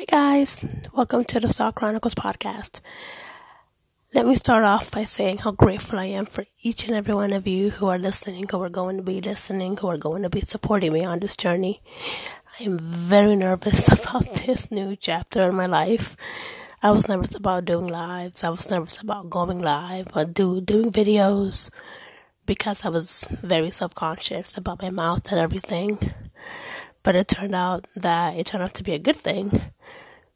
Hi, guys. Welcome to the Star Chronicles podcast. Let me start off by saying how grateful I am for each and every one of you who are listening, who are going to be listening, who are going to be supporting me on this journey. I am very nervous about this new chapter in my life. I was nervous about doing lives. I was nervous about going live or do doing videos because I was very self-conscious about my mouth and everything. But it turned out that it turned out to be a good thing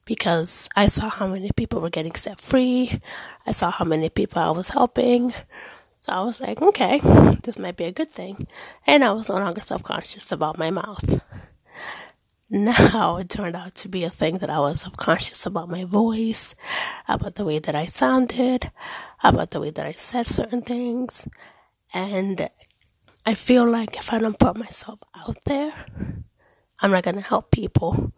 because I saw how many people were getting set free. I saw how many people I was helping. So I was like, okay, this might be a good thing. And I was no longer self conscious about my mouth. Now it turned out to be a thing that I was self conscious about my voice, about the way that I sounded, about the way that I said certain things. And I feel like if I don't put myself out there, I'm not going to help people.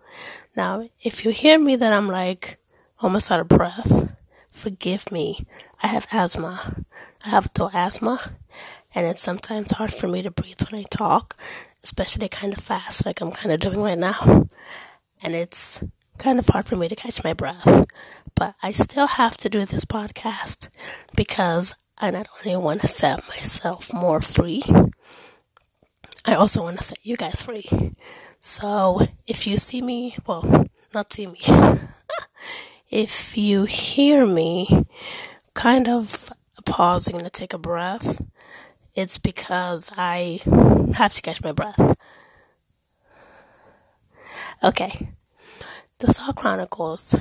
Now, if you hear me that I'm like almost out of breath, forgive me. I have asthma. I have toe asthma, and it's sometimes hard for me to breathe when I talk, especially kind of fast, like I'm kind of doing right now. And it's kind of hard for me to catch my breath. But I still have to do this podcast because I not only want to set myself more free, I also want to set you guys free. So if you see me, well, not see me, if you hear me kind of pausing to take a breath, it's because I have to catch my breath. Okay. The Star Chronicles,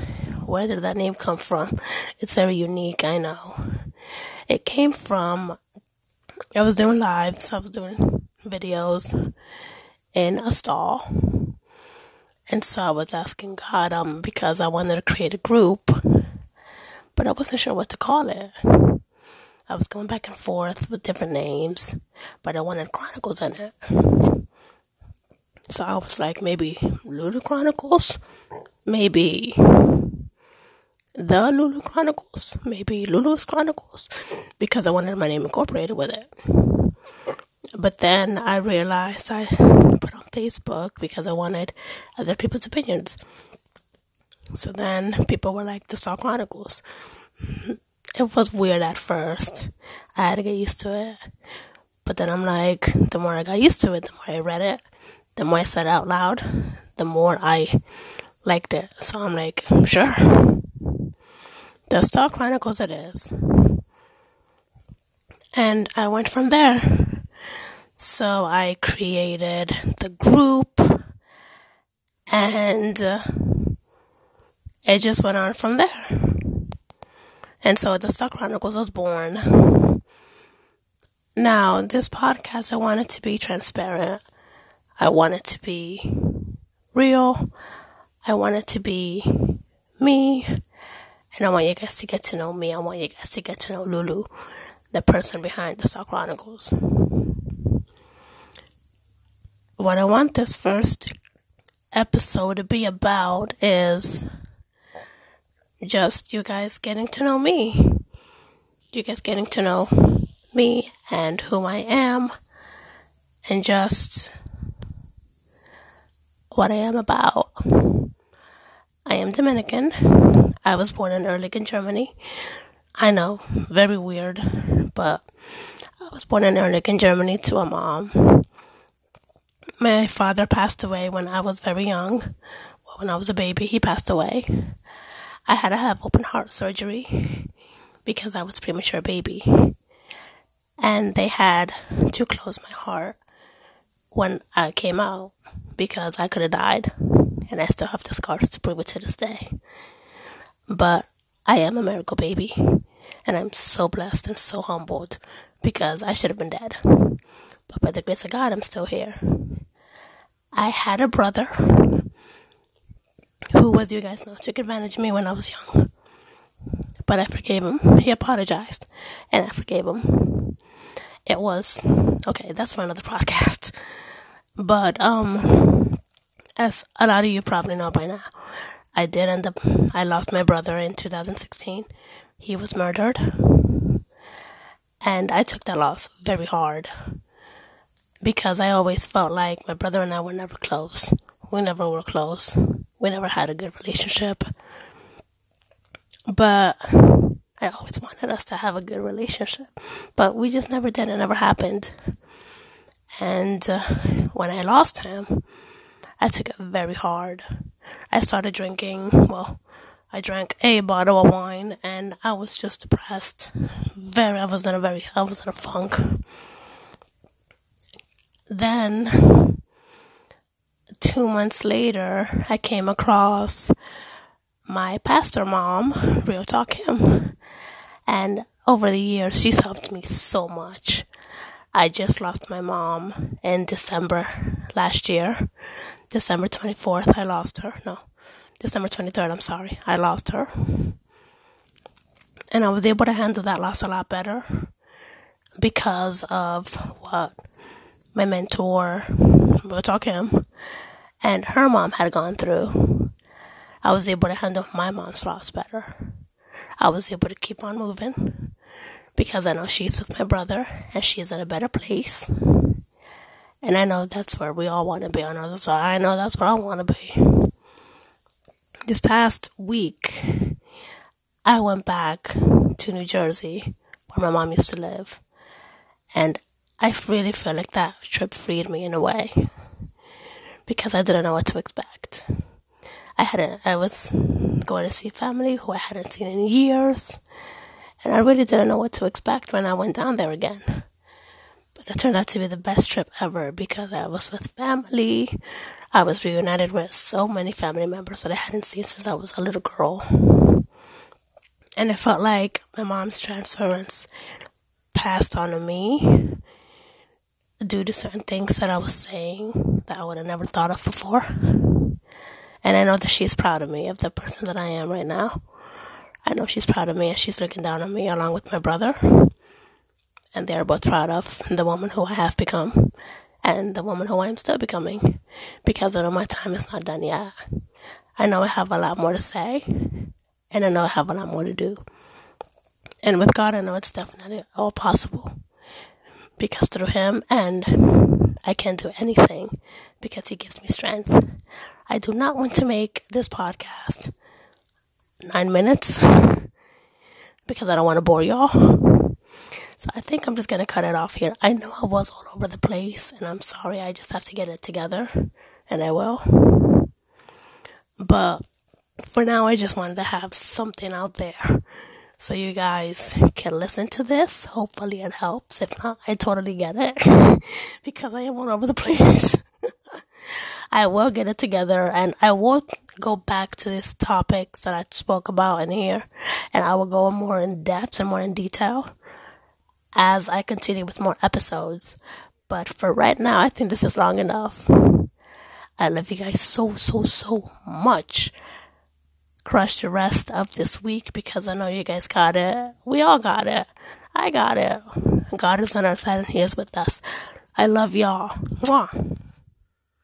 where did that name come from? It's very unique, I know. It came from, I was doing lives, I was doing videos, in a stall. And so I was asking God, um, because I wanted to create a group, but I wasn't sure what to call it. I was going back and forth with different names, but I wanted Chronicles in it. So I was like, maybe Lulu Chronicles, maybe the Lulu Chronicles, maybe Lulu's Chronicles, because I wanted my name incorporated with it. But then I realized I put on Facebook because I wanted other people's opinions. So then people were like, the Star Chronicles. It was weird at first. I had to get used to it. But then I'm like, the more I got used to it, the more I read it, the more I said it out loud, the more I liked it. So I'm like, sure. The Star Chronicles it is. And I went from there. So I created the group and uh, it just went on from there. And so the Star Chronicles was born. Now, this podcast, I want it to be transparent. I want it to be real. I want it to be me. And I want you guys to get to know me. I want you guys to get to know Lulu, the person behind the Star Chronicles what I want this first episode to be about is just you guys getting to know me. You guys getting to know me and who I am and just what I am about. I am Dominican. I was born in Erlich in Germany. I know, very weird, but I was born in Erlich in Germany to a mom my father passed away when I was very young. Well, when I was a baby, he passed away. I had to have open heart surgery because I was a premature baby. And they had to close my heart when I came out because I could have died. And I still have the scars to prove it to this day. But I am a miracle baby. And I'm so blessed and so humbled because I should have been dead. But by the grace of God, I'm still here. I had a brother who, was you guys know, took advantage of me when I was young. But I forgave him. He apologized, and I forgave him. It was okay. That's for another podcast. But um, as a lot of you probably know by now, I did end up. I lost my brother in 2016. He was murdered, and I took that loss very hard because I always felt like my brother and I were never close. We never were close. We never had a good relationship. But I always wanted us to have a good relationship. But we just never did. It never happened. And uh, when I lost him, I took it very hard. I started drinking, well, I drank a bottle of wine and I was just depressed. Very, I was in a very, I was in a funk. Then, two months later, I came across my pastor mom, Real Talk Kim. And over the years, she's helped me so much. I just lost my mom in December last year. December 24th, I lost her. No, December 23rd, I'm sorry. I lost her. And I was able to handle that loss a lot better because of what my mentor, Real Talk Kim, and her mom had gone through. I was able to handle my mom's loss better. I was able to keep on moving because I know she's with my brother and she's in a better place. And I know that's where we all want to be on other side. I know that's where I want to be. This past week, I went back to New Jersey where my mom used to live. And I really feel like that trip freed me in a way because I didn't know what to expect. I hadn't, I was going to see family who I hadn't seen in years. And I really didn't know what to expect when I went down there again. But it turned out to be the best trip ever because I was with family. I was reunited with so many family members that I hadn't seen since I was a little girl. And it felt like my mom's transference passed on to me due to certain things that I was saying that I would have never thought of before. And I know that she's proud of me, of the person that I am right now. I know she's proud of me and she's looking down on me along with my brother. And they are both proud of the woman who I have become and the woman who I am still becoming because I know my time is not done yet. I know I have a lot more to say and I know I have a lot more to do. And with God, I know it's definitely all possible because through Him and I can do anything because He gives me strength. I do not want to make this podcast nine minutes because I don't want to bore y'all. So I think I'm just going to cut it off here. I know I was all over the place and I'm sorry. I just have to get it together and I will. But for now, I just wanted to have something out there so you guys can listen to this. Hopefully it helps. If not, I totally get it because I am all over the place. I will get it together and I will go back to these topics that I spoke about in here and I will go more in depth and more in detail as I continue with more episodes. But for right now, I think this is long enough. I love you guys so, so, so much crush the rest of this week because I know you guys got it. We all got it. I got it. God is on our side and He is with us. I love y'all. Mwah.